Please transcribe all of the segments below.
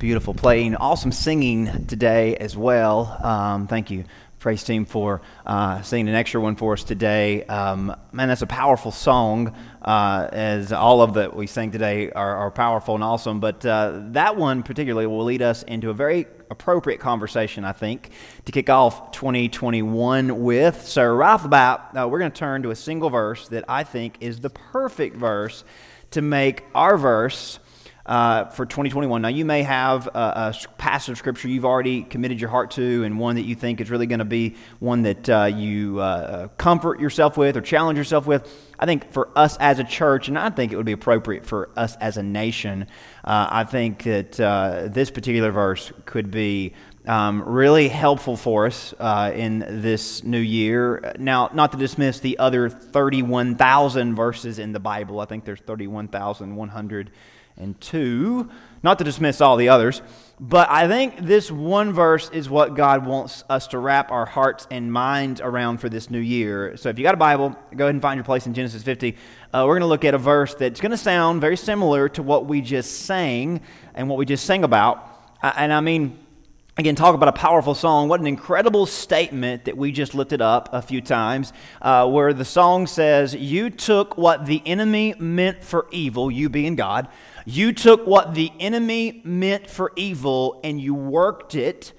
Beautiful playing, awesome singing today as well. Um, thank you, praise team, for uh, singing an extra one for us today. Um, man, that's a powerful song. Uh, as all of that we sing today are, are powerful and awesome, but uh, that one particularly will lead us into a very appropriate conversation, I think, to kick off 2021 with. So, right off the bat, uh, we're going to turn to a single verse that I think is the perfect verse to make our verse uh, for 2021. Now, you may have a, a, passage of scripture you've already committed your heart to, and one that you think is really going to be one that uh, you uh, comfort yourself with or challenge yourself with. I think for us as a church, and I think it would be appropriate for us as a nation, uh, I think that uh, this particular verse could be. Um, really helpful for us uh, in this new year. Now, not to dismiss the other 31,000 verses in the Bible, I think there's 31,100 and 2. Not to dismiss all the others, but I think this one verse is what God wants us to wrap our hearts and minds around for this new year. So if you got a Bible, go ahead and find your place in Genesis 50. Uh, we're going to look at a verse that's going to sound very similar to what we just sang and what we just sang about. Uh, and I mean, Again, talk about a powerful song. What an incredible statement that we just lifted up a few times, uh, where the song says, You took what the enemy meant for evil, you being God, you took what the enemy meant for evil and you worked it,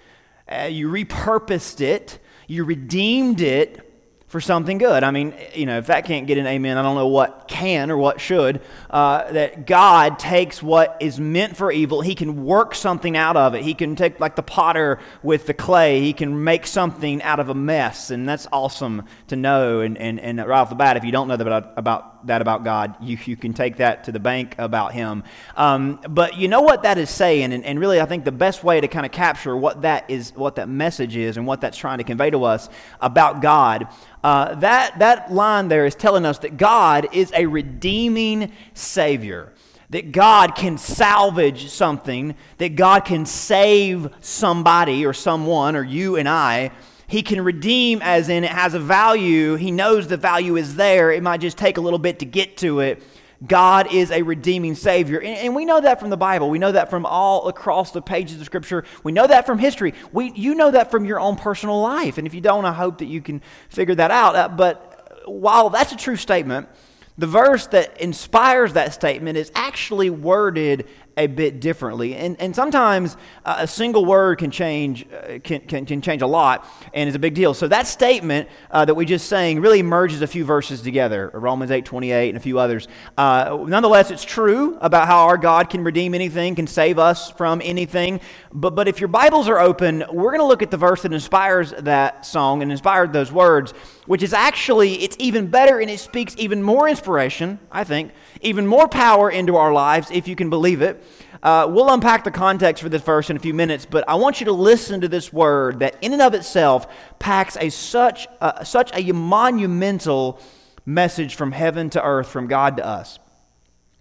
uh, you repurposed it, you redeemed it for something good. I mean, you know, if that can't get an amen, I don't know what can or what should. Uh, that God takes what is meant for evil, He can work something out of it. He can take, like the potter with the clay, He can make something out of a mess. And that's awesome to know. And, and, and right off the bat, if you don't know that about, about that about God, you, you can take that to the bank about Him. Um, but you know what that is saying? And, and really, I think the best way to kind of capture what that is, what that message is, and what that's trying to convey to us about God uh, that, that line there is telling us that God is a redeeming Savior. That God can salvage something, that God can save somebody or someone or you and I. He can redeem, as in it has a value. He knows the value is there. It might just take a little bit to get to it. God is a redeeming Savior. And, and, we know that from the Bible. We know that from all across the pages of Scripture. We know that from history. We, you know that from your own personal life. And if you don't, I hope that you can figure that out. Uh, but while that's a true statement, the verse that inspires that statement is actually worded a bit differently. And, and sometimes uh, a single word can change, uh, can, can, can, change a lot and is a big deal. So that statement uh, that we just sang really merges a few verses together, Romans 8, 28 and a few others. Uh, nonetheless, it's true about how our God can redeem anything, can save us from anything. But, but if your Bibles are open, we're going to look at the verse that inspires that song and inspired those words, which is actually, it's even better and it speaks even more inspiration, I think, even more power into our lives, if you can believe it. Uh, we'll unpack the context for this verse in a few minutes, but I want you to listen to this word that, in and of itself, packs a such, uh, such a monumental message from heaven to earth, from God to us.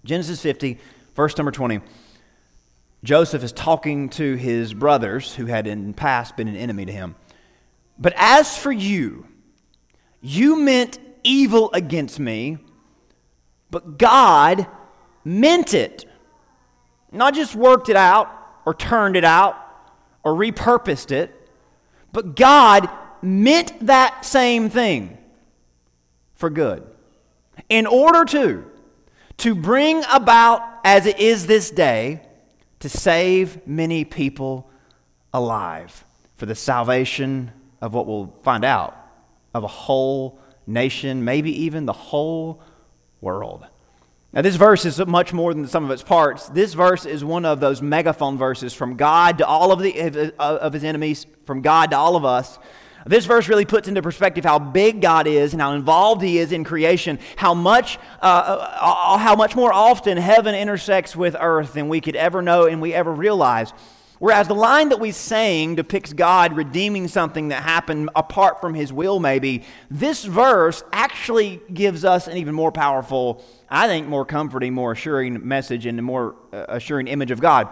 Genesis 50, verse number 20. Joseph is talking to his brothers who had in the past been an enemy to him. But as for you, you meant evil against me but God meant it. Not just worked it out or turned it out or repurposed it, but God meant that same thing for good. In order to to bring about as it is this day to save many people alive for the salvation of what we'll find out of a whole nation, maybe even the whole world. Now, this verse is much more than some of its parts. This verse is one of those megaphone verses from God to all of, the, of his enemies, from God to all of us. This verse really puts into perspective how big God is and how involved He is in creation, how much, uh, uh, how much more often heaven intersects with earth than we could ever know and we ever realize. Whereas the line that we sang depicts God redeeming something that happened apart from his will, maybe, this verse actually gives us an even more powerful, I think, more comforting, more assuring message and a more uh, assuring image of God.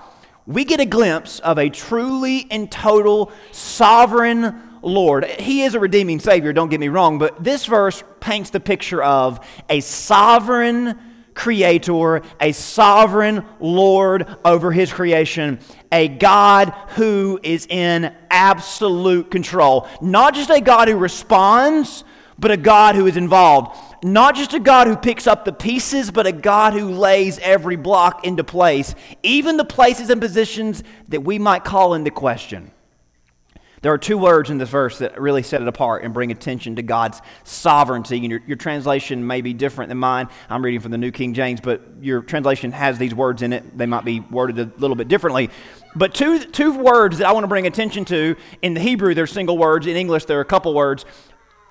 We get a glimpse of a truly and total sovereign Lord. He is a redeeming Savior, don't get me wrong, but this verse paints the picture of a sovereign creator, a sovereign Lord over his creation, a God who is in absolute control. Not just a God who responds, but a God who is involved. Not just a God who picks up the pieces, but a God who lays every block into place, even the places and positions that we might call into question. There are two words in this verse that really set it apart and bring attention to God's sovereignty. And your, your translation may be different than mine. I'm reading from the New King James, but your translation has these words in it. They might be worded a little bit differently. But two, two words that I want to bring attention to in the Hebrew, they're single words. In English, there are a couple words.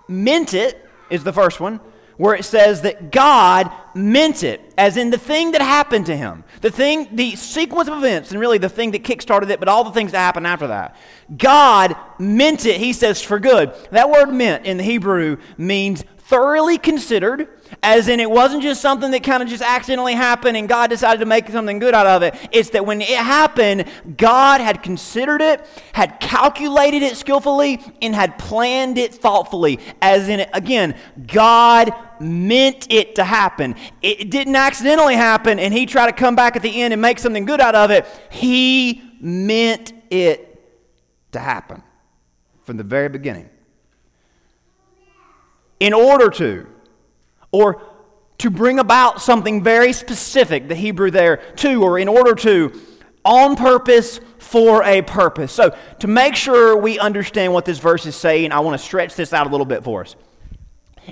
Meant it is the first one where it says that God meant it, as in the thing that happened to him, the thing, the sequence of events, and really the thing that kickstarted it, but all the things that happened after that. God meant it, he says, for good. That word meant in the Hebrew means thoroughly considered, as in it wasn't just something that kind of just accidentally happened and God decided to make something good out of it. It's that when it happened, God had considered it, had calculated it skillfully, and had planned it thoughtfully. As in, again, God meant it to happen. It didn't accidentally happen and he tried to come back at the end and make something good out of it. He meant it to happen from the very beginning in order to, or to bring about something very specific, the Hebrew there, to, or in order to, on purpose, for a purpose. So, to make sure we understand what this verse is saying, I want to stretch this out a little bit for us.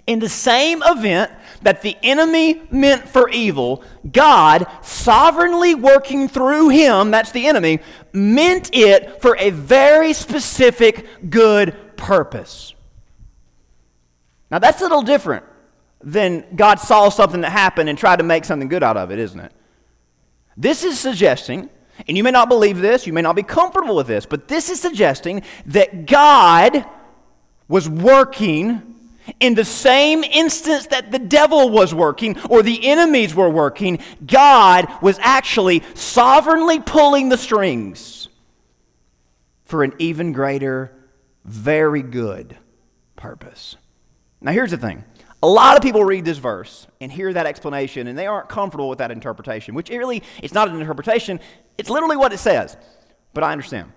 In the same event that the enemy meant for evil, God, sovereignly working through him, that's the enemy, meant it for a very specific good purpose. Now, that's a little different than God saw something that happened and tried to make something good out of it, isn't it? This is suggesting, and you may not believe this, you may not be comfortable with this, but this is suggesting that God was working in the same instance that the devil was working or the enemies were working, God was actually sovereignly pulling the strings for an even greater, very good purpose. Now, here's the thing. A lot of people read this verse and hear that explanation, and they aren't comfortable with that interpretation, which really, it's not an interpretation. It's literally what it says. But I understand.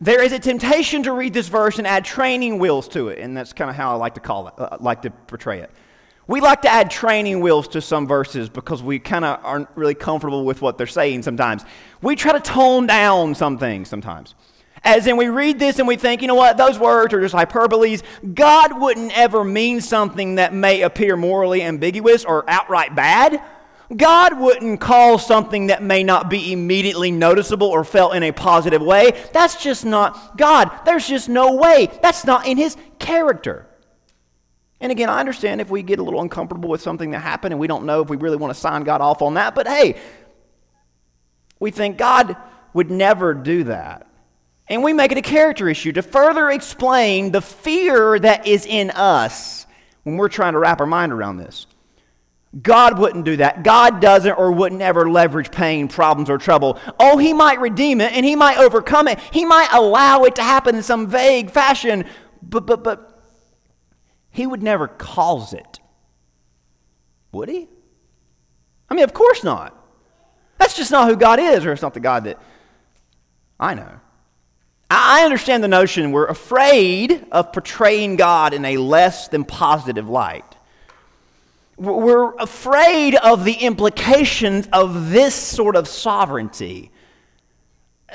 There is a temptation to read this verse and add training wheels to it, and that's kind of how I like to call it, uh, like to portray it. We like to add training wheels to some verses because we kind of aren't really comfortable with what they're saying sometimes. We try to tone down some things sometimes. As in, we read this and we think, you know what, those words are just hyperboles. God wouldn't ever mean something that may appear morally ambiguous or outright bad. God wouldn't call something that may not be immediately noticeable or felt in a positive way. That's just not God. There's just no way. That's not in His character. And again, I understand if we get a little uncomfortable with something that happened and we don't know if we really want to sign God off on that, but hey, we think God would never do that. And we make it a character issue to further explain the fear that is in us when we're trying to wrap our mind around this. God wouldn't do that. God doesn't or would never leverage pain, problems, or trouble. Oh, He might redeem it and He might overcome it. He might allow it to happen in some vague fashion, but, but, but He would never cause it. Would He? I mean, of course not. That's just not who God is, or it's not the God that I know. I understand the notion we're afraid of portraying God in a less than positive light. We're afraid of the implications of this sort of sovereignty.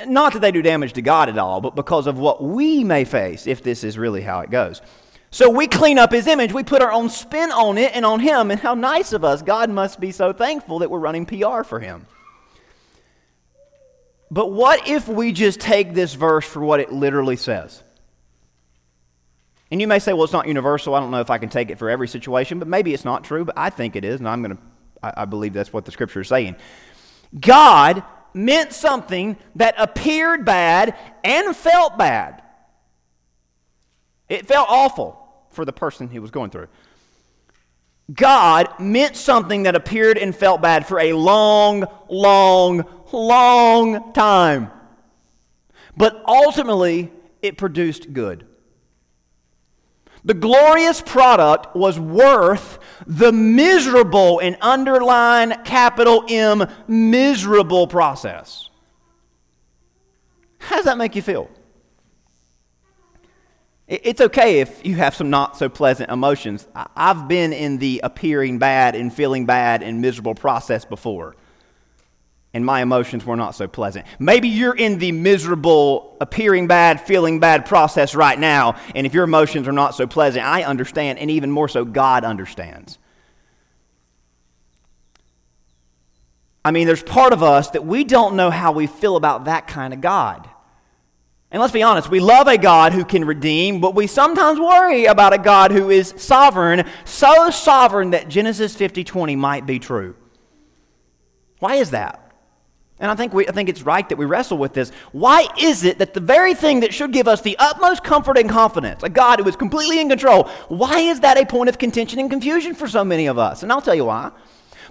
Not that they do damage to God at all, but because of what we may face if this is really how it goes. So we clean up his image, we put our own spin on it and on him, and how nice of us. God must be so thankful that we're running PR for him. But what if we just take this verse for what it literally says? And you may say, well, it's not universal. I don't know if I can take it for every situation, but maybe it's not true, but I think it is, and I'm going to, I, believe that's what the scripture is saying. God meant something that appeared bad and felt bad. It felt awful for the person he was going through. God meant something that appeared and felt bad for a long, long, long time. But ultimately, it produced good. The glorious product was worth the miserable and underline capital M miserable process. How does that make you feel? It's okay if you have some not so pleasant emotions. I've been in the appearing bad and feeling bad and miserable process before, and my emotions were not so pleasant. Maybe you're in the miserable, appearing bad, feeling bad process right now, and if your emotions are not so pleasant, I understand, and even more so, God understands. I mean, there's part of us that we don't know how we feel about that kind of God. And let's be honest, we love a God who can redeem, but we sometimes worry about a God who is sovereign, so sovereign that Genesis 50:20 might be true. Why is that? And I think, we, I think it's right that we wrestle with this. Why is it that the very thing that should give us the utmost comfort and confidence, a God who is completely in control, why is that a point of contention and confusion for so many of us? And I'll tell you why.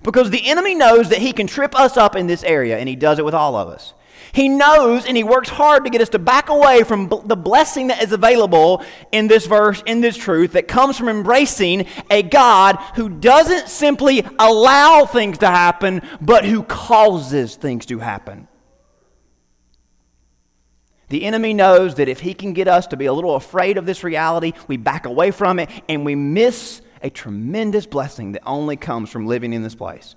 Because the enemy knows that he can trip us up in this area, and he does it with all of us. He knows and he works hard to get us to back away from b- the blessing that is available in this verse, in this truth, that comes from embracing a God who doesn't simply allow things to happen, but who causes things to happen. The enemy knows that if he can get us to be a little afraid of this reality, we back away from it and we miss a tremendous blessing that only comes from living in this place.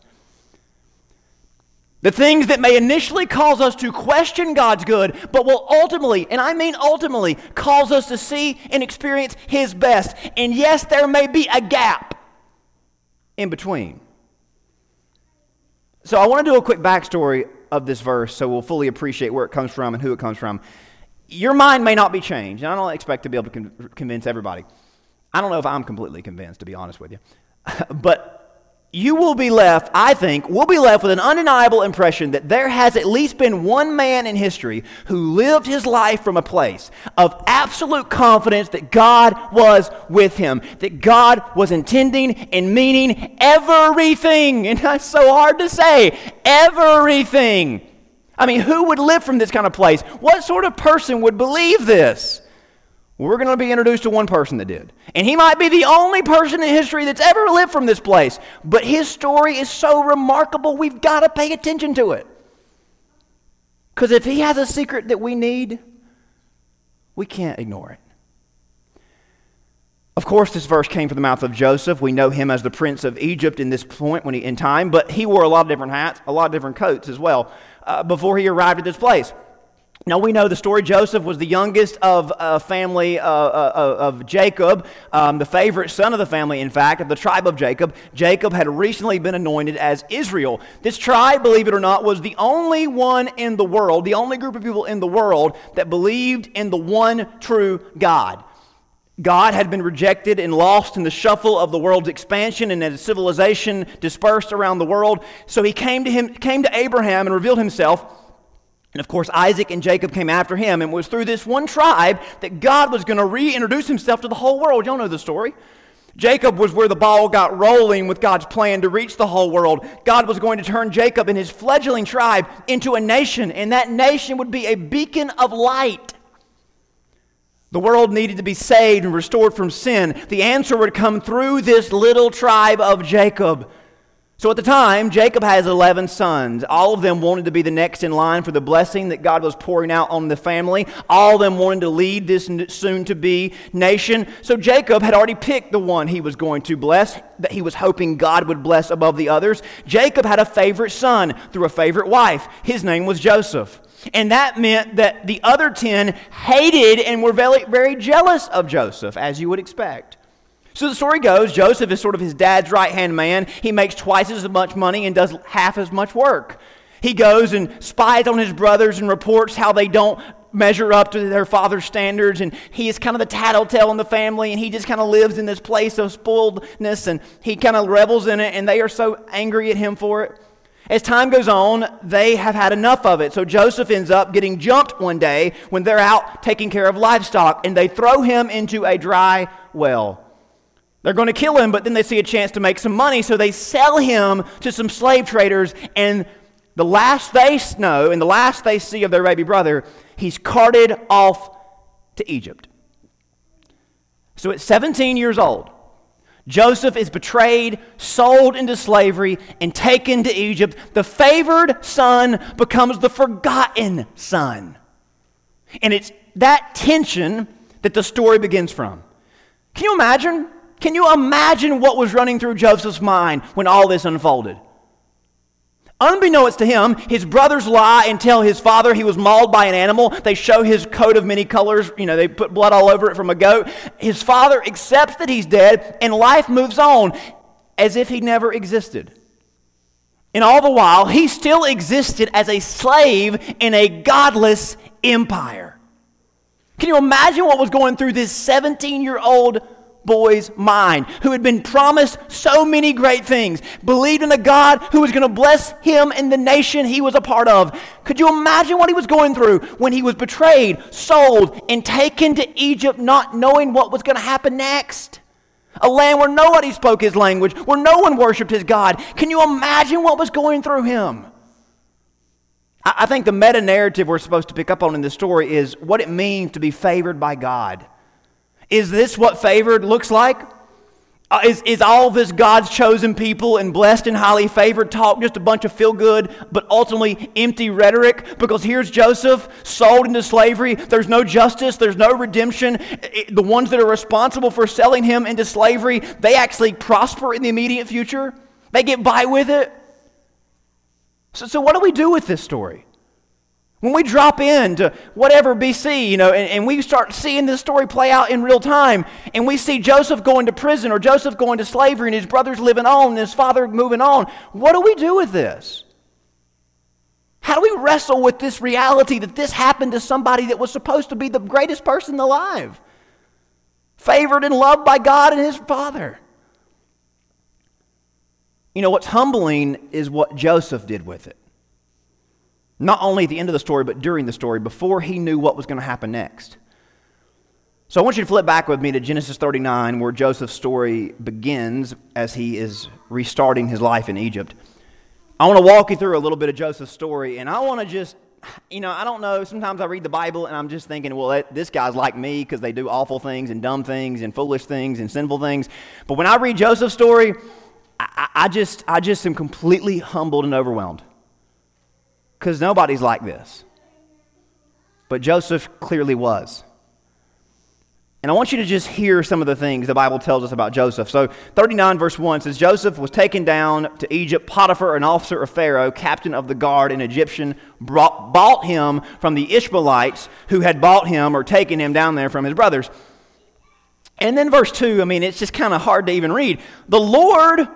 The things that may initially cause us to question God's good, but will ultimately, and I mean ultimately, cause us to see and experience His best. And yes, there may be a gap in between. So I want to do a quick backstory of this verse so we'll fully appreciate where it comes from and who it comes from. Your mind may not be changed, and I don't expect to be able to con- convince everybody. I don't know if I'm completely convinced, to be honest with you. but you will be left, I think, will be left with an undeniable impression that there has at least been one man in history who lived his life from a place of absolute confidence that God was with him, that God was intending and meaning everything. And that's so hard to say everything. I mean, who would live from this kind of place? What sort of person would believe this? We're going to be introduced to one person that did. And he might be the only person in history that's ever lived from this place. But his story is so remarkable, we've got to pay attention to it. Because if he has a secret that we need, we can't ignore it. Of course, this verse came from the mouth of Joseph. We know him as the prince of Egypt in this point when he, in time, but he wore a lot of different hats, a lot of different coats as well uh, before he arrived at this place. Now we know the story. Joseph was the youngest of a family uh, uh, of Jacob, um, the favorite son of the family, in fact, of the tribe of Jacob. Jacob had recently been anointed as Israel. This tribe, believe it or not, was the only one in the world, the only group of people in the world that believed in the one true God. God had been rejected and lost in the shuffle of the world's expansion and as civilization dispersed around the world. So he came to him, came to Abraham and revealed himself and of course, Isaac and Jacob came after him, and it was through this one tribe that God was going to reintroduce himself to the whole world. Y'all know the story. Jacob was where the ball got rolling with God's plan to reach the whole world. God was going to turn Jacob and his fledgling tribe into a nation, and that nation would be a beacon of light. The world needed to be saved and restored from sin. The answer would come through this little tribe of Jacob. So at the time, Jacob has 11 sons. All of them wanted to be the next in line for the blessing that God was pouring out on the family. All of them wanted to lead this soon to be nation. So Jacob had already picked the one he was going to bless, that he was hoping God would bless above the others. Jacob had a favorite son through a favorite wife. His name was Joseph. And that meant that the other 10 hated and were very, very jealous of Joseph, as you would expect. So the story goes Joseph is sort of his dad's right hand man. He makes twice as much money and does half as much work. He goes and spies on his brothers and reports how they don't measure up to their father's standards. And he is kind of the tattletale in the family. And he just kind of lives in this place of spoiledness and he kind of revels in it. And they are so angry at him for it. As time goes on, they have had enough of it. So Joseph ends up getting jumped one day when they're out taking care of livestock. And they throw him into a dry well. They're going to kill him, but then they see a chance to make some money, so they sell him to some slave traders. And the last they know and the last they see of their baby brother, he's carted off to Egypt. So at 17 years old, Joseph is betrayed, sold into slavery, and taken to Egypt. The favored son becomes the forgotten son. And it's that tension that the story begins from. Can you imagine? Can you imagine what was running through Joseph's mind when all this unfolded? Unbeknownst to him, his brothers lie and tell his father he was mauled by an animal. They show his coat of many colors. You know, they put blood all over it from a goat. His father accepts that he's dead, and life moves on as if he never existed. And all the while, he still existed as a slave in a godless empire. Can you imagine what was going through this 17 year old boy's mind who had been promised so many great things, believed in a God who was going to bless him and the nation he was a part of. Could you imagine what he was going through when he was betrayed, sold, and taken to Egypt, not knowing what was going to happen next? A land where nobody spoke his language, where no one worshiped his God. Can you imagine what was going through him? I think the meta narrative we're supposed to pick up on in this story is what it means to be favored by God. Is this what favored looks like? Uh, is, is all this God's chosen people and blessed and highly favored talk just a bunch of feel good, but ultimately empty rhetoric? Because here's Joseph sold into slavery. There's no justice, there's no redemption. It, the ones that are responsible for selling him into slavery, they actually prosper in the immediate future, they get by with it. So, so what do we do with this story? When we drop into whatever BC, you know, and, and, we start seeing this story play out in real time, and we see Joseph going to prison or Joseph going to slavery and his brothers living on and his father moving on, what do we do with this? How do we wrestle with this reality that this happened to somebody that was supposed to be the greatest person alive? Favored and loved by God and his father. You know, what's humbling is what Joseph did with it. Not only at the end of the story, but during the story, before he knew what was going to happen next. So I want you to flip back with me to Genesis 39, where Joseph's story begins as he is restarting his life in Egypt. I want to walk you through a little bit of Joseph's story, and I want to just, you know, I don't know. Sometimes I read the Bible and I'm just thinking, well, this guy's like me because they do awful things and dumb things and foolish things and sinful things. But when I read Joseph's story, I, I just, I just am completely humbled and overwhelmed because nobody's like this. But Joseph clearly was. And I want you to just hear some of the things the Bible tells us about Joseph. So, 39 verse 1 says Joseph was taken down to Egypt. Potiphar, an officer of Pharaoh, captain of the guard, an Egyptian, brought, bought him from the Ishmaelites who had bought him or taken him down there from his brothers. And then verse 2, I mean, it's just kind of hard to even read. The Lord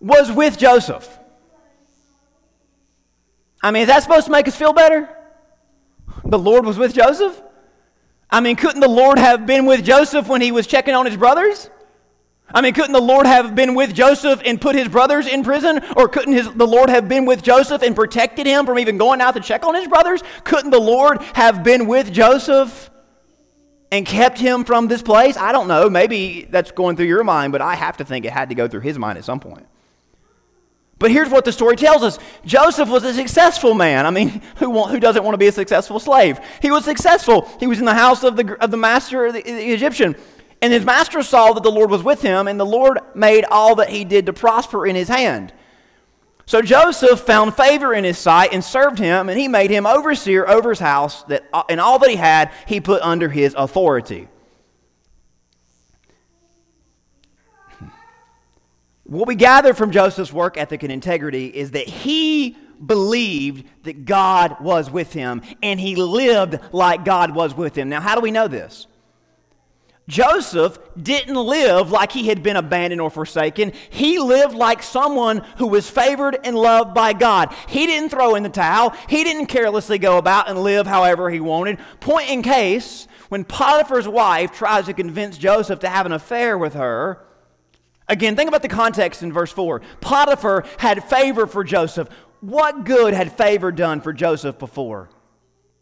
was with Joseph. I mean, is that supposed to make us feel better? The Lord was with Joseph? I mean, couldn't the Lord have been with Joseph when he was checking on his brothers? I mean, couldn't the Lord have been with Joseph and put his brothers in prison? Or couldn't his, the Lord have been with Joseph and protected him from even going out to check on his brothers? Couldn't the Lord have been with Joseph and kept him from this place? I don't know. Maybe that's going through your mind, but I have to think it had to go through his mind at some point. But here's what the story tells us Joseph was a successful man. I mean, who, who doesn't want to be a successful slave? He was successful. He was in the house of the, of the master, the, the Egyptian. And his master saw that the Lord was with him, and the Lord made all that he did to prosper in his hand. So Joseph found favor in his sight and served him, and he made him overseer over his house, that, uh, and all that he had he put under his authority. What we gather from Joseph's work ethic and integrity is that he believed that God was with him and he lived like God was with him. Now, how do we know this? Joseph didn't live like he had been abandoned or forsaken. He lived like someone who was favored and loved by God. He didn't throw in the towel. He didn't carelessly go about and live however he wanted. Point in case, when Potiphar's wife tries to convince Joseph to have an affair with her, Again, think about the context in verse 4. Potiphar had favor for Joseph. What good had favor done for Joseph before?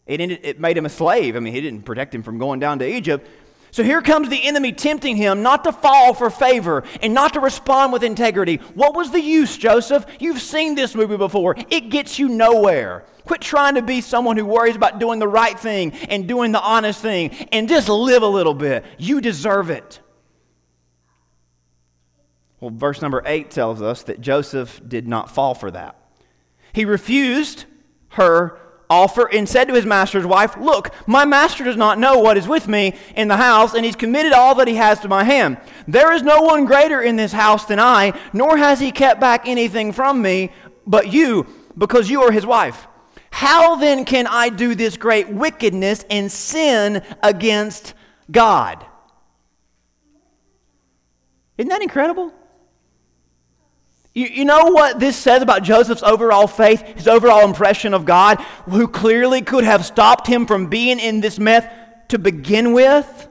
It, ended, it made him a slave. I mean, he didn't protect him from going down to Egypt. So here comes the enemy tempting him not to fall for favor and not to respond with integrity. What was the use, Joseph? You've seen this movie before. It gets you nowhere. Quit trying to be someone who worries about doing the right thing and doing the honest thing and just live a little bit. You deserve it. Well, verse number 8 tells us that Joseph did not fall for that. He refused her offer and said to his master's wife, Look, my master does not know what is with me in the house, and he's committed all that he has to my hand. There is no one greater in this house than I, nor has he kept back anything from me but you, because you are his wife. How then can I do this great wickedness and sin against God? Isn't that incredible? You, you know what this says about Joseph's overall faith, his overall impression of God, who clearly could have stopped him from being in this mess to begin with?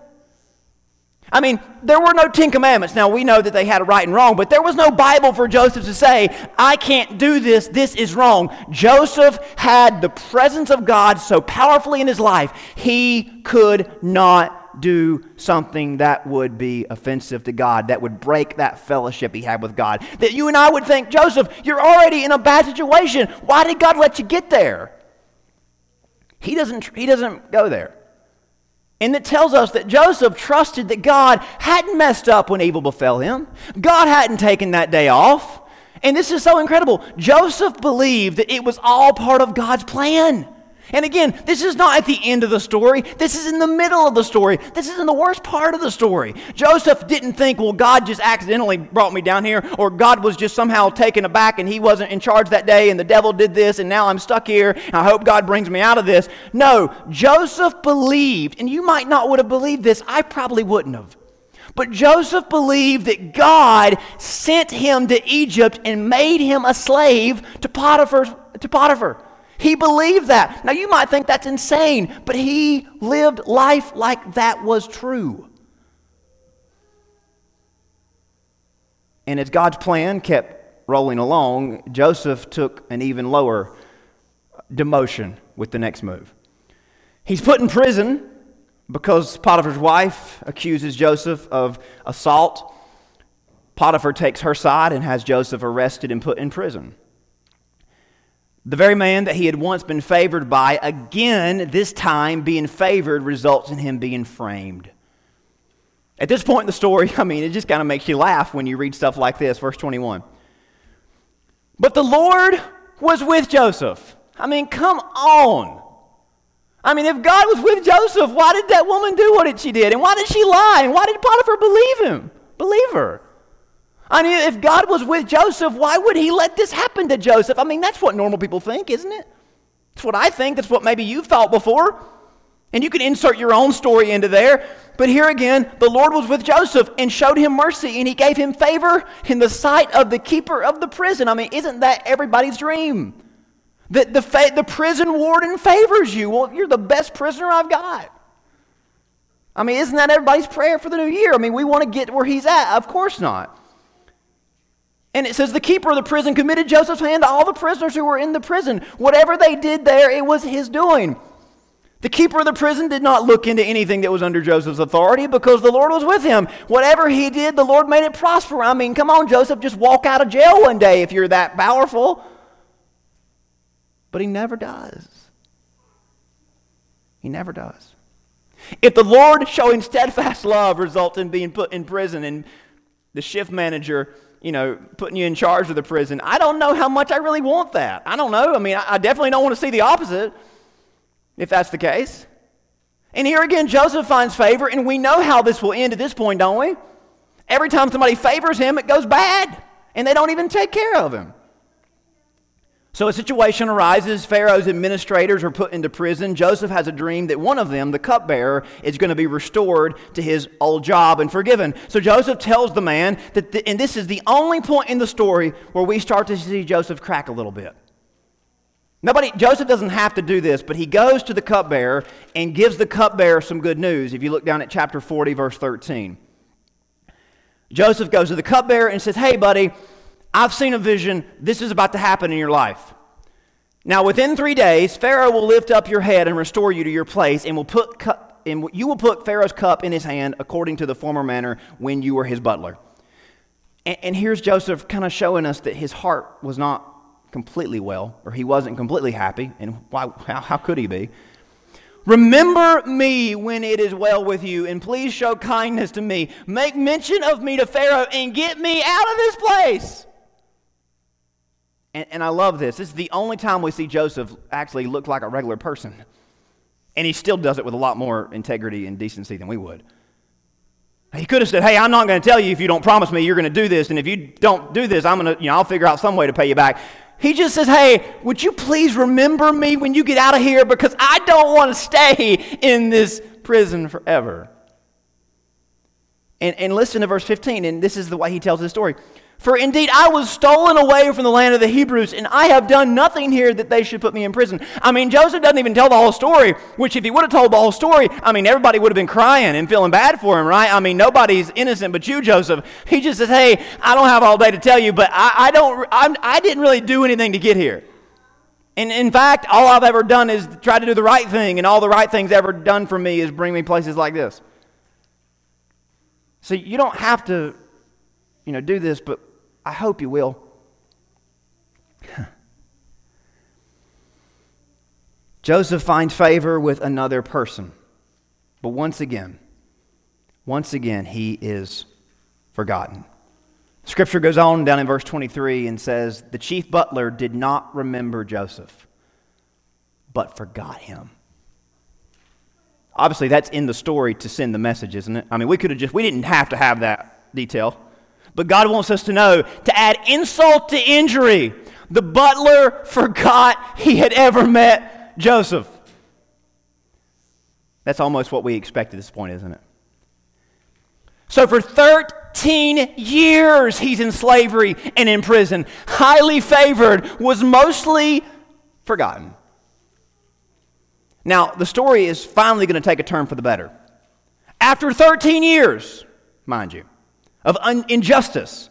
I mean, there were no Ten Commandments. Now, we know that they had a right and wrong, but there was no Bible for Joseph to say, I can't do this, this is wrong. Joseph had the presence of God so powerfully in his life, he could not do something that would be offensive to God, that would break that fellowship he had with God. That you and I would think, Joseph, you're already in a bad situation. Why did God let you get there? He doesn't, he doesn't go there. And it tells us that Joseph trusted that God hadn't messed up when evil befell him. God hadn't taken that day off. And this is so incredible. Joseph believed that it was all part of God's plan. And again, this is not at the end of the story. This is in the middle of the story. This is in the worst part of the story. Joseph didn't think, well, God just accidentally brought me down here, or God was just somehow taken aback and he wasn't in charge that day, and the devil did this, and now I'm stuck here, I hope God brings me out of this. No, Joseph believed, and you might not would have believed this, I probably wouldn't have. But Joseph believed that God sent him to Egypt and made him a slave to Potiphar. To Potiphar. He believed that. Now, you might think that's insane, but he lived life like that was true. And as God's plan kept rolling along, Joseph took an even lower demotion with the next move. He's put in prison because Potiphar's wife accuses Joseph of assault. Potiphar takes her side and has Joseph arrested and put in prison. The very man that he had once been favored by, again, this time being favored, results in him being framed. At this point in the story, I mean, it just kind of makes you laugh when you read stuff like this. Verse 21. But the Lord was with Joseph. I mean, come on. I mean, if God was with Joseph, why did that woman do what she did? And why did she lie? And why did Potiphar believe him? Believe her? I mean, if God was with Joseph, why would he let this happen to Joseph? I mean, that's what normal people think, isn't it? That's what I think. That's what maybe you've thought before. And you can insert your own story into there. But here again, the Lord was with Joseph and showed him mercy, and he gave him favor in the sight of the keeper of the prison. I mean, isn't that everybody's dream? That the, fa- the prison warden favors you. Well, you're the best prisoner I've got. I mean, isn't that everybody's prayer for the new year? I mean, we want to get where he's at. Of course not. And it says the keeper of the prison committed Joseph's hand to all the prisoners who were in the prison. Whatever they did there, it was his doing. The keeper of the prison did not look into anything that was under Joseph's authority because the Lord was with him. Whatever he did, the Lord made it prosper. I mean, come on, Joseph, just walk out of jail one day if you're that powerful. But he never does. He never does. If the Lord showing steadfast love results in being put in prison and the shift manager you know, putting you in charge of the prison. I don't know how much I really want that. I don't know. I mean, I definitely don't want to see the opposite if that's the case. And here again, Joseph finds favor, and we know how this will end at this point, don't we? Every time somebody favors him, it goes bad, and they don't even take care of him. So a situation arises. Pharaoh's administrators are put into prison. Joseph has a dream that one of them, the cupbearer, is going to be restored to his old job and forgiven. So Joseph tells the man that, the, and this is the only point in the story where we start to see Joseph crack a little bit. Nobody, Joseph doesn't have to do this, but he goes to the cupbearer and gives the cupbearer some good news. If you look down at chapter 40, verse 13. Joseph goes to the cupbearer and says, Hey, buddy, I've seen a vision. This is about to happen in your life. Now, within three days, Pharaoh will lift up your head and restore you to your place, and will put cup, and you will put Pharaoh's cup in his hand according to the former manner when you were his butler. And, and here's Joseph kind of showing us that his heart was not completely well, or he wasn't completely happy, and why, how, how could he be? Remember me when it is well with you, and please show kindness to me. Make mention of me to Pharaoh and get me out of this place. And, and, I love this. This is the only time we see Joseph actually look like a regular person. And he still does it with a lot more integrity and decency than we would. He could have said, Hey, I'm not going to tell you if you don't promise me you're going to do this. And if you don't do this, I'm going to, you know, I'll figure out some way to pay you back. He just says, Hey, would you please remember me when you get out of here because I don't want to stay in this prison forever. And, and listen to verse 15, and this is the way he tells his story. For indeed I was stolen away from the land of the Hebrews, and I have done nothing here that they should put me in prison. I mean, Joseph doesn't even tell the whole story, which if he would have told the whole story, I mean, everybody would have been crying and feeling bad for him, right? I mean, nobody's innocent but you, Joseph. He just says, hey, I don't have all day to tell you, but I, I don't, I'm, I didn't really do anything to get here. And in fact, all I've ever done is try to do the right thing, and all the right things ever done for me is bring me places like this. So you don't have to, you know, do this, but I hope you will. Joseph finds favor with another person. But once again, once again, he is forgotten. Scripture goes on down in verse 23 and says, The chief butler did not remember Joseph, but forgot him. Obviously, that's in the story to send the message, isn't it? I mean, we could have just, we didn't have to have that detail. But God wants us to know to add insult to injury. The butler forgot he had ever met Joseph. That's almost what we expect at this point, isn't it? So for 13 years, he's in slavery and in prison. Highly favored, was mostly forgotten. Now, the story is finally going to take a turn for the better. After 13 years, mind you of un- injustice.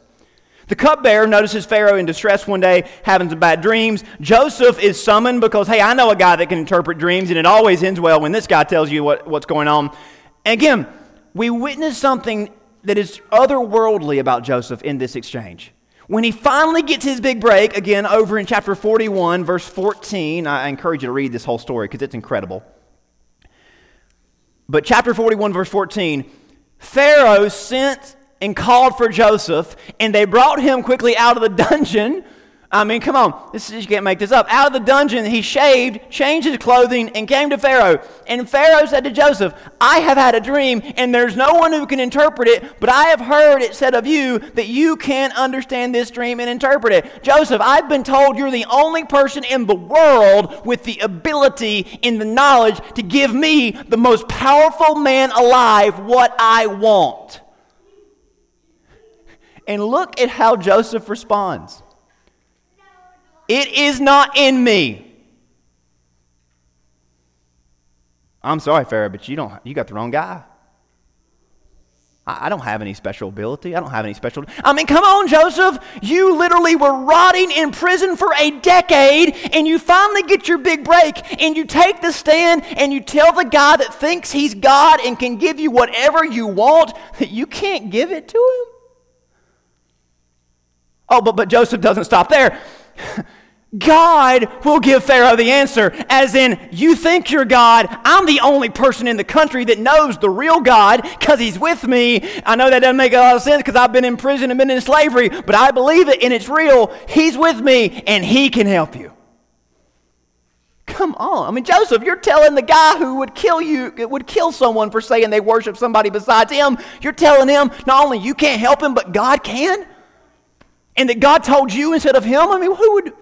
The cupbearer notices Pharaoh in distress one day, having some bad dreams. Joseph is summoned because, hey, I know a guy that can interpret dreams, and it always ends well when this guy tells you what, what's going on. And again, we witness something that is otherworldly about Joseph in this exchange. When he finally gets his big break, again, over in chapter 41, verse 14, I encourage you to read this whole story because it's incredible. But chapter 41, verse 14, Pharaoh sent and called for Joseph, and they brought him quickly out of the dungeon. I mean, come on, this, you can't make this up. Out of the dungeon, he shaved, changed his clothing, and came to Pharaoh. And Pharaoh said to Joseph, I have had a dream, and there's no one who can interpret it, but I have heard it said of you that you can understand this dream and interpret it. Joseph, I've been told you're the only person in the world with the ability and the knowledge to give me, the most powerful man alive, what I want. And look at how Joseph responds It is not in me. I'm sorry, Pharaoh, but you, don't, you got the wrong guy. I don't have any special ability. I don't have any special. I mean, come on, Joseph. You literally were rotting in prison for a decade, and you finally get your big break, and you take the stand and you tell the guy that thinks he's God and can give you whatever you want that you can't give it to him. Oh, but, but Joseph doesn't stop there. God will give Pharaoh the answer, as in, you think you're God. I'm the only person in the country that knows the real God because he's with me. I know that doesn't make a lot of sense because I've been in prison and been in slavery, but I believe it and it's real. He's with me and he can help you. Come on. I mean, Joseph, you're telling the guy who would kill you, would kill someone for saying they worship somebody besides him, you're telling him not only you can't help him, but God can? And that God told you instead of him? I mean, who would.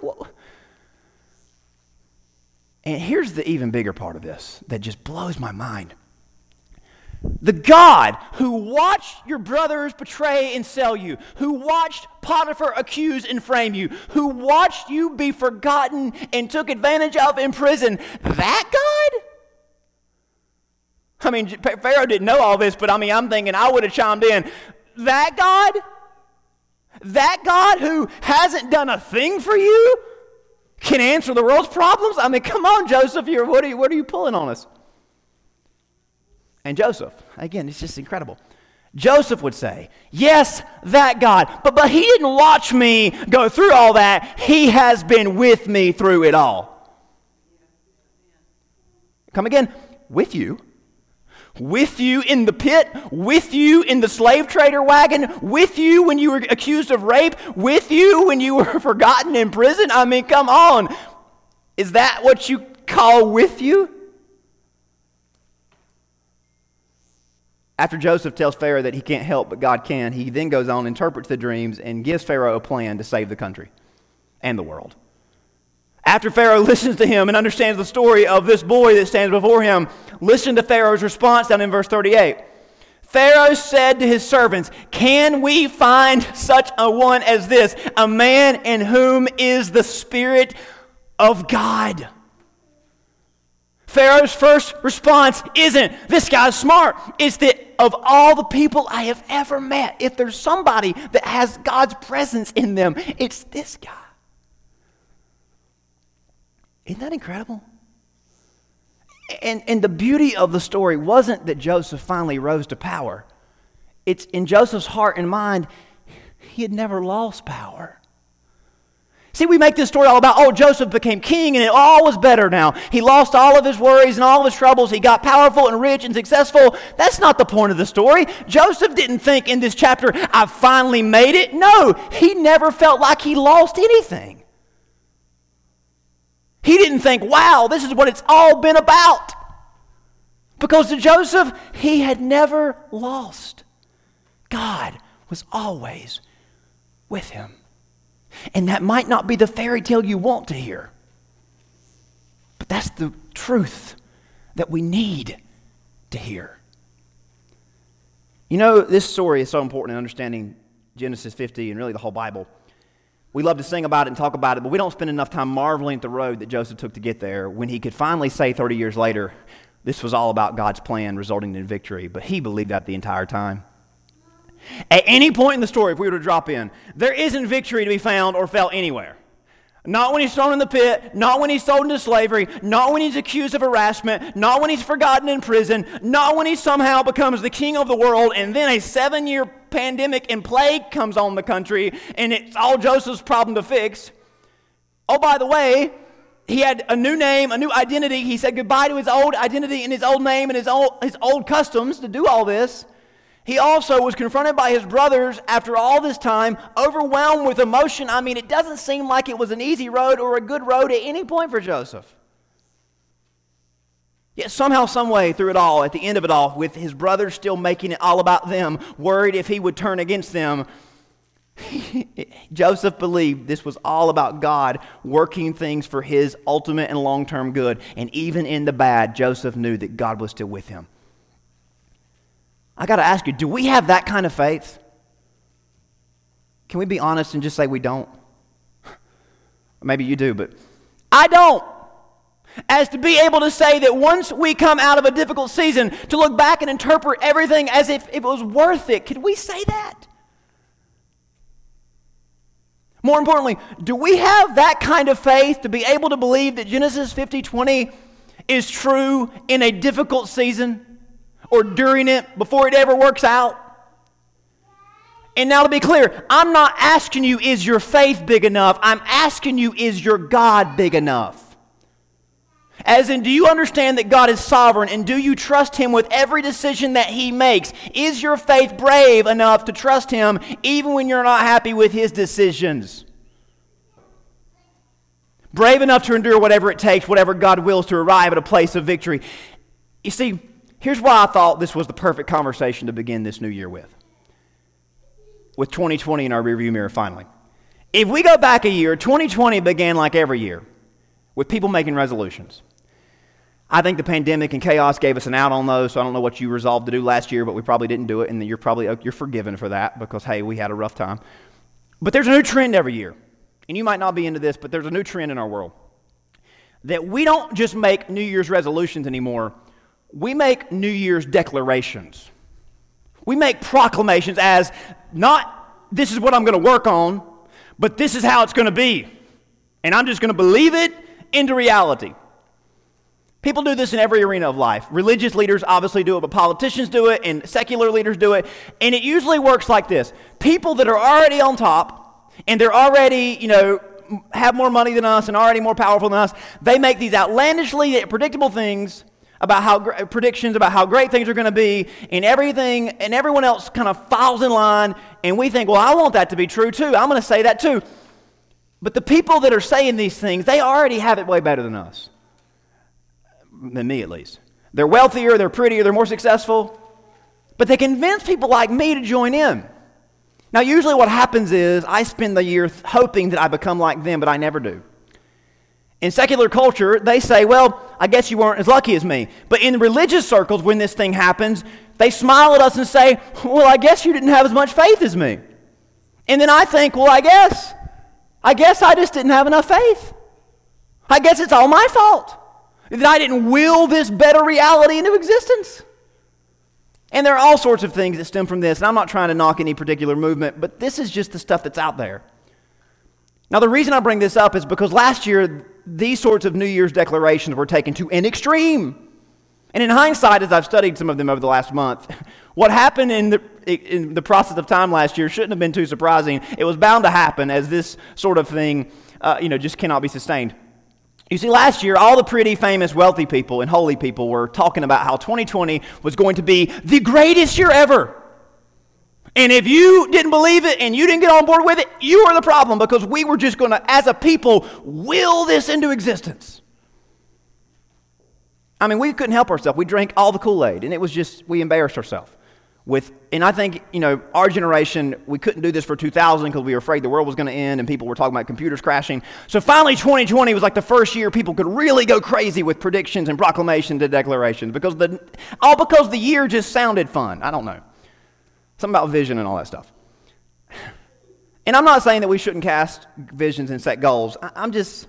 And here's the even bigger part of this that just blows my mind. The God who watched your brothers betray and sell you, who watched Potiphar accuse and frame you, who watched you be forgotten and took advantage of in prison, that God? I mean, Pharaoh didn't know all this, but I mean, I'm thinking I would have chimed in. That God? That God who hasn't done a thing for you can answer the world's problems? I mean, come on, Joseph, you're, what, are you, what are you pulling on us? And Joseph, again, it's just incredible. Joseph would say, Yes, that God, but, but he didn't watch me go through all that. He has been with me through it all. Come again. with you. With you in the pit, with you in the slave trader wagon, with you when you were accused of rape, with you when you were forgotten in prison. I mean, come on. Is that what you call with you? After Joseph tells Pharaoh that he can't help but God can, he then goes on, interprets the dreams, and gives Pharaoh a plan to save the country and the world. After Pharaoh listens to him and understands the story of this boy that stands before him, listen to Pharaoh's response down in verse 38. Pharaoh said to his servants, Can we find such a one as this, a man in whom is the Spirit of God? Pharaoh's first response isn't, This guy's smart. It's that of all the people I have ever met, if there's somebody that has God's presence in them, it's this guy. Isn't that incredible? And, and the beauty of the story wasn't that Joseph finally rose to power. It's in Joseph's heart and mind, he had never lost power. See, we make this story all about, oh, Joseph became king and it all was better now. He lost all of his worries and all of his troubles. He got powerful and rich and successful. That's not the point of the story. Joseph didn't think in this chapter, I finally made it. No, he never felt like he lost anything. He didn't think, wow, this is what it's all been about. Because to Joseph, he had never lost. God was always with him. And that might not be the fairy tale you want to hear, but that's the truth that we need to hear. You know, this story is so important in understanding Genesis 50 and really the whole Bible. We love to sing about it and talk about it, but we don't spend enough time marveling at the road that Joseph took to get there when he could finally say 30 years later, this was all about God's plan resulting in victory. But he believed that the entire time. At any point in the story, if we were to drop in, there isn't victory to be found or felt anywhere. Not when he's thrown in the pit, not when he's sold into slavery, not when he's accused of harassment, not when he's forgotten in prison, not when he somehow becomes the king of the world, and then a seven year pandemic and plague comes on the country, and it's all Joseph's problem to fix. Oh, by the way, he had a new name, a new identity. He said goodbye to his old identity and his old name and his old, his old customs to do all this. He also was confronted by his brothers after all this time, overwhelmed with emotion. I mean, it doesn't seem like it was an easy road or a good road at any point for Joseph. Yet somehow, someway, through it all, at the end of it all, with his brothers still making it all about them, worried if he would turn against them, Joseph believed this was all about God working things for his ultimate and long term good. And even in the bad, Joseph knew that God was still with him. I got to ask you, do we have that kind of faith? Can we be honest and just say we don't? Maybe you do, but I don't. As to be able to say that once we come out of a difficult season, to look back and interpret everything as if it was worth it. Could we say that? More importantly, do we have that kind of faith to be able to believe that Genesis 50 20 is true in a difficult season? Or during it before it ever works out. And now to be clear, I'm not asking you, is your faith big enough? I'm asking you, is your God big enough? As in, do you understand that God is sovereign and do you trust Him with every decision that He makes? Is your faith brave enough to trust Him even when you're not happy with His decisions? Brave enough to endure whatever it takes, whatever God wills to arrive at a place of victory. You see, Here's why I thought this was the perfect conversation to begin this new year with. With 2020 in our rearview mirror, finally. If we go back a year, 2020 began like every year with people making resolutions. I think the pandemic and chaos gave us an out on those, so I don't know what you resolved to do last year, but we probably didn't do it, and you're probably oh, you're forgiven for that because hey, we had a rough time. But there's a new trend every year, and you might not be into this, but there's a new trend in our world that we don't just make New Year's resolutions anymore we make New Year's declarations. We make proclamations as not this is what I'm going to work on, but this is how it's going to be. And I'm just going to believe it into reality. People do this in every arena of life. Religious leaders obviously do it, but politicians do it, and secular leaders do it. And it usually works like this people that are already on top, and they're already, you know, have more money than us and already more powerful than us, they make these outlandishly predictable things about how predictions about how great things are going to be, and everything, and everyone else kind of files in line, and we think, well, I want that to be true too. I'm going to say that too. But the people that are saying these things, they already have it way better than us, than me at least. They're wealthier, they're prettier, they're more successful, but they convince people like me to join in. Now, usually what happens is I spend the year hoping that I become like them, but I never do. In secular culture, they say, well, I guess you weren't as lucky as me. But in religious circles, when this thing happens, they smile at us and say, well, I guess you didn't have as much faith as me. And then I think, well, I guess, I guess I just didn't have enough faith. I guess it's all my fault that I didn't will this better reality into existence. And there are all sorts of things that stem from this, and I'm not trying to knock any particular movement, but this is just the stuff that's out there. Now, the reason I bring this up is because last year, these sorts of New Year's declarations were taken to an extreme. And in hindsight, as I've studied some of them over the last month, what happened in the, in the process of time last year shouldn't have been too surprising. It was bound to happen as this sort of thing, uh, you know, just cannot be sustained. You see, last year, all the pretty, famous, wealthy people and holy people were talking about how 2020 was going to be the greatest year ever. And if you didn't believe it and you didn't get on board with it, you were the problem because we were just going to, as a people, will this into existence. I mean, we couldn't help ourselves. We drank all the Kool Aid, and it was just, we embarrassed ourselves. With, and I think, you know, our generation, we couldn't do this for 2000 because we were afraid the world was going to end and people were talking about computers crashing. So finally, 2020 was like the first year people could really go crazy with predictions and proclamations and declarations because the, all because the year just sounded fun. I don't know. Something about vision and all that stuff. And I'm not saying that we shouldn't cast visions and set goals. I'm just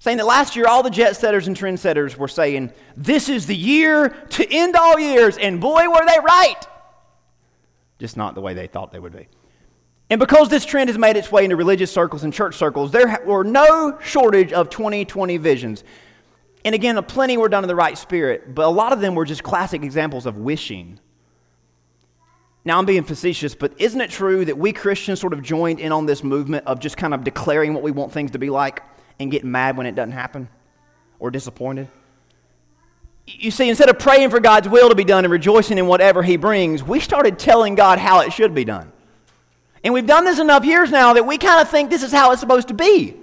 saying that last year all the jet setters and trendsetters were saying, This is the year to end all years. And boy, were they right. Just not the way they thought they would be. And because this trend has made its way into religious circles and church circles, there were no shortage of 2020 visions. And again, plenty were done in the right spirit, but a lot of them were just classic examples of wishing now, I'm being facetious, but isn't it true that we Christians sort of joined in on this movement of just kind of declaring what we want things to be like and getting mad when it doesn't happen or disappointed? You see, instead of praying for God's will to be done and rejoicing in whatever He brings, we started telling God how it should be done. And we've done this enough years now that we kind of think this is how it's supposed to be.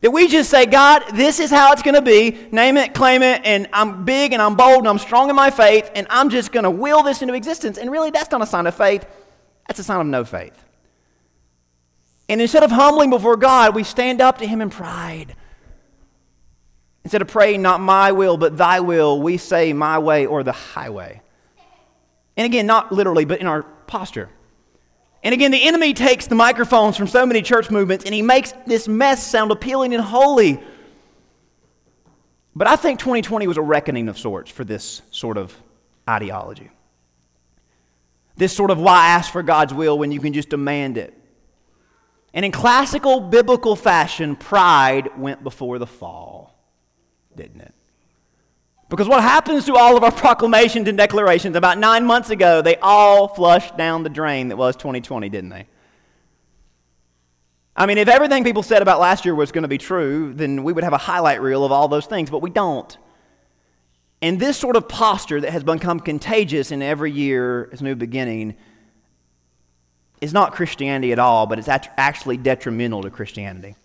That we just say, God, this is how it's going to be. Name it, claim it, and I'm big and I'm bold and I'm strong in my faith, and I'm just going to will this into existence. And really, that's not a sign of faith, that's a sign of no faith. And instead of humbling before God, we stand up to Him in pride. Instead of praying, not my will, but thy will, we say my way or the highway. And again, not literally, but in our posture. And again, the enemy takes the microphones from so many church movements and he makes this mess sound appealing and holy. But I think 2020 was a reckoning of sorts for this sort of ideology. This sort of why ask for God's will when you can just demand it. And in classical biblical fashion, pride went before the fall, didn't it? Because what happens to all of our proclamations and declarations about nine months ago, they all flushed down the drain that was 2020, didn't they? I mean, if everything people said about last year was going to be true, then we would have a highlight reel of all those things, but we don't. And this sort of posture that has become contagious in every year as new beginning is not Christianity at all, but it's actually detrimental to Christianity.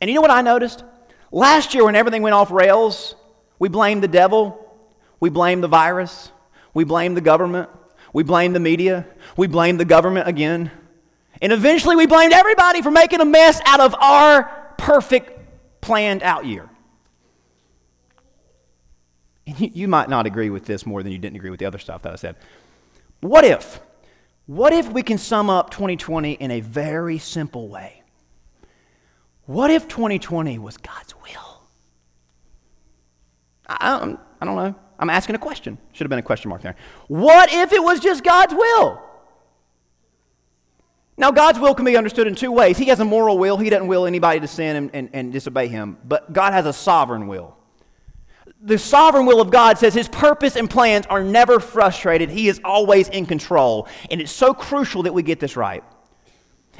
And you know what I noticed? Last year, when everything went off rails, we blame the devil. We blame the virus. We blame the government. We blame the media. We blame the government again. And eventually we blamed everybody for making a mess out of our perfect planned out year. And you, you might not agree with this more than you didn't agree with the other stuff that I said. What if? What if we can sum up 2020 in a very simple way? What if 2020 was God's? I don't, I don't know. I'm asking a question. Should have been a question mark there. What if it was just God's will? Now, God's will can be understood in two ways. He has a moral will, He doesn't will anybody to sin and, and, and disobey Him. But God has a sovereign will. The sovereign will of God says His purpose and plans are never frustrated, He is always in control. And it's so crucial that we get this right.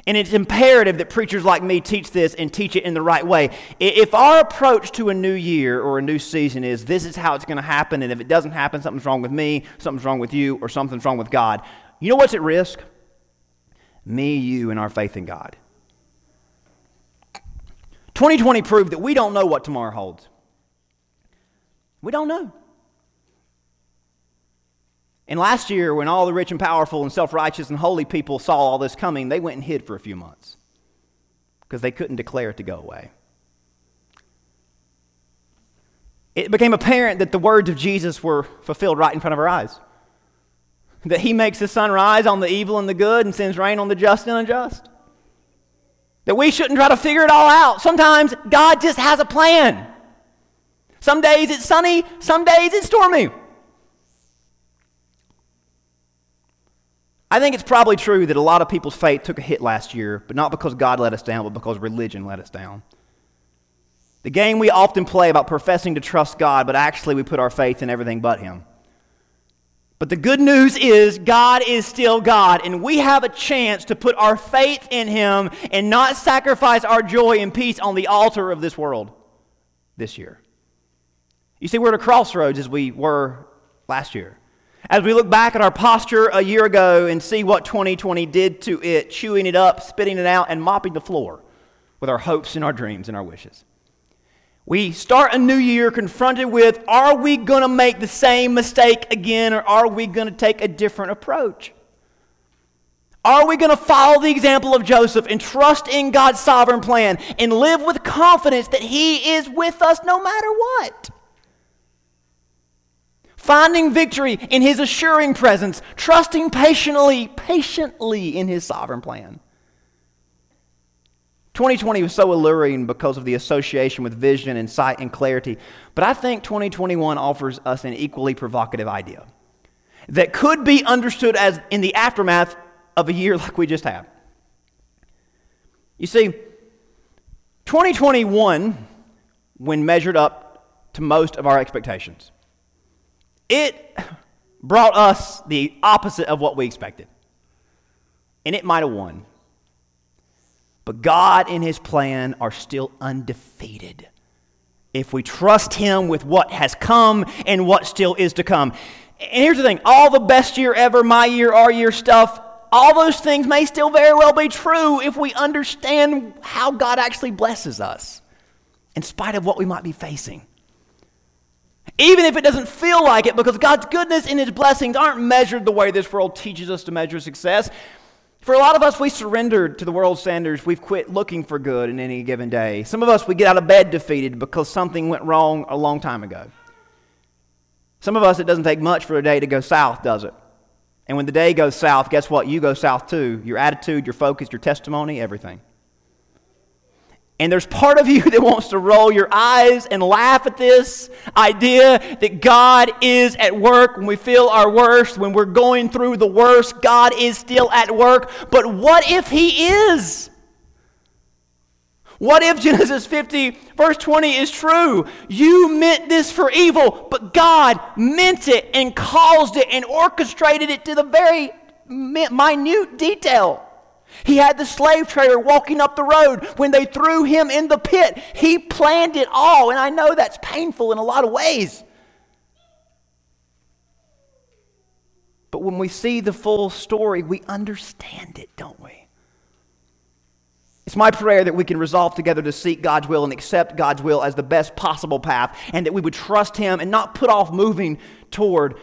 And it's imperative that preachers like me teach this and teach it in the right way. If our approach to a new year or a new season is this is how it's going to happen, and if it doesn't happen, something's wrong with me, something's wrong with you, or something's wrong with God, you know what's at risk? Me, you, and our faith in God. 2020 proved that we don't know what tomorrow holds. We don't know. And last year, when all the rich and powerful and self righteous and holy people saw all this coming, they went and hid for a few months because they couldn't declare it to go away. It became apparent that the words of Jesus were fulfilled right in front of our eyes. That he makes the sun rise on the evil and the good and sends rain on the just and unjust. That we shouldn't try to figure it all out. Sometimes God just has a plan. Some days it's sunny, some days it's stormy. I think it's probably true that a lot of people's faith took a hit last year, but not because God let us down, but because religion let us down. The game we often play about professing to trust God, but actually we put our faith in everything but Him. But the good news is God is still God, and we have a chance to put our faith in Him and not sacrifice our joy and peace on the altar of this world this year. You see, we're at a crossroads as we were last year. As we look back at our posture a year ago and see what 2020 did to it, chewing it up, spitting it out, and mopping the floor with our hopes and our dreams and our wishes. We start a new year confronted with are we going to make the same mistake again or are we going to take a different approach? Are we going to follow the example of Joseph and trust in God's sovereign plan and live with confidence that He is with us no matter what? Finding victory in his assuring presence, trusting patiently, patiently in his sovereign plan. 2020 was so alluring because of the association with vision and sight and clarity, but I think 2021 offers us an equally provocative idea that could be understood as in the aftermath of a year like we just had. You see, 2021, when measured up to most of our expectations, it brought us the opposite of what we expected. And it might have won. But God and His plan are still undefeated if we trust Him with what has come and what still is to come. And here's the thing all the best year ever, my year, our year stuff, all those things may still very well be true if we understand how God actually blesses us in spite of what we might be facing. Even if it doesn't feel like it, because God's goodness and His blessings aren't measured the way this world teaches us to measure success. For a lot of us, we surrendered to the world's standards. We've quit looking for good in any given day. Some of us, we get out of bed defeated because something went wrong a long time ago. Some of us, it doesn't take much for a day to go south, does it? And when the day goes south, guess what? You go south too. Your attitude, your focus, your testimony, everything. And there's part of you that wants to roll your eyes and laugh at this idea that God is at work when we feel our worst, when we're going through the worst. God is still at work. But what if He is? What if Genesis 50, verse 20 is true? You meant this for evil, but God meant it and caused it and orchestrated it to the very minute detail. He had the slave trader walking up the road when they threw him in the pit. He planned it all, and I know that's painful in a lot of ways. But when we see the full story, we understand it, don't we? It's my prayer that we can resolve together to seek God's will and accept God's will as the best possible path, and that we would trust Him and not put off moving toward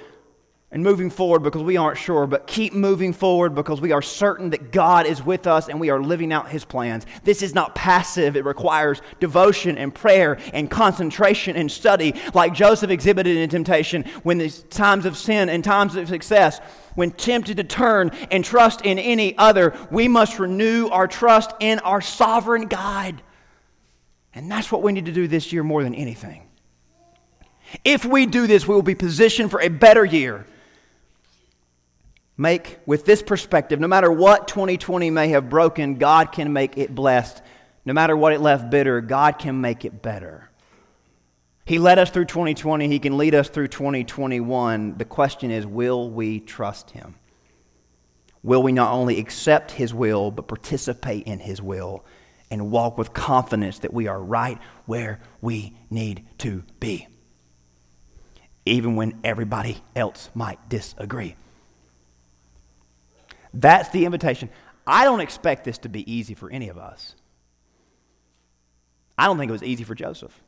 and moving forward because we aren't sure, but keep moving forward because we are certain that God is with us and we are living out His plans. This is not passive, it requires devotion and prayer and concentration and study, like Joseph exhibited in temptation when there's times of sin and times of success. When tempted to turn and trust in any other, we must renew our trust in our sovereign God. And that's what we need to do this year more than anything. If we do this, we will be positioned for a better year make with this perspective no matter what 2020 may have broken, God can make it blessed. No matter what it left bitter, God can make it better. He led us through 2020, He can lead us through 2021. The question is will we trust Him? will we not only accept His will, but participate in His will and walk with confidence that we are right where we need to be, even when everybody else might disagree. That's the invitation. I don't expect this to be easy for any of us. I don't think it was easy for Joseph.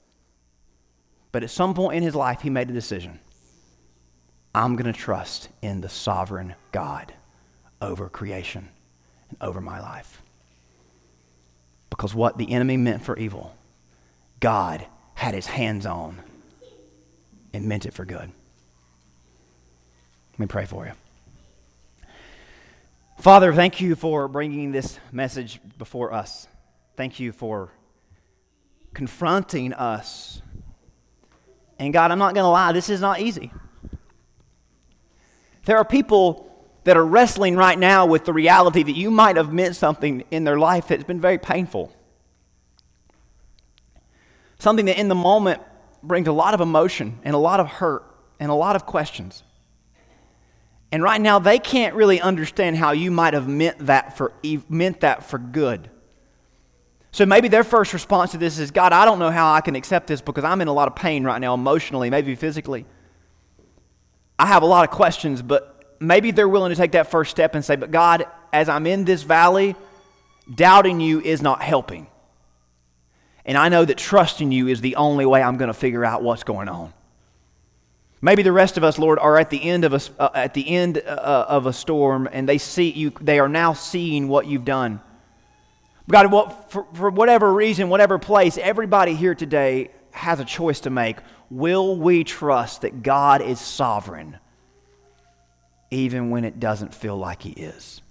But at some point in his life, he made a decision. I'm going to trust in the sovereign God over creation and over my life. Because what the enemy meant for evil, God had his hands on and meant it for good. Let me pray for you. Father, thank you for bringing this message before us. Thank you for confronting us. And God, I'm not going to lie, this is not easy. There are people that are wrestling right now with the reality that you might have meant something in their life that's been very painful. Something that in the moment brings a lot of emotion and a lot of hurt and a lot of questions. And right now, they can't really understand how you might have meant that for, meant that for good. So maybe their first response to this is God, I don't know how I can accept this because I'm in a lot of pain right now, emotionally, maybe physically. I have a lot of questions, but maybe they're willing to take that first step and say, But God, as I'm in this valley, doubting you is not helping. And I know that trusting you is the only way I'm going to figure out what's going on. Maybe the rest of us, Lord, are at the end of a, uh, at the end uh, of a storm, and they see you. They are now seeing what you've done. God, what, for, for whatever reason, whatever place, everybody here today has a choice to make. Will we trust that God is sovereign, even when it doesn't feel like He is?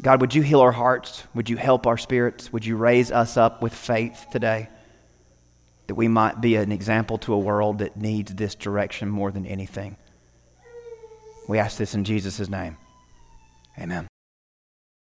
God, would you heal our hearts? Would you help our spirits? Would you raise us up with faith today? That we might be an example to a world that needs this direction more than anything. We ask this in Jesus' name. Amen.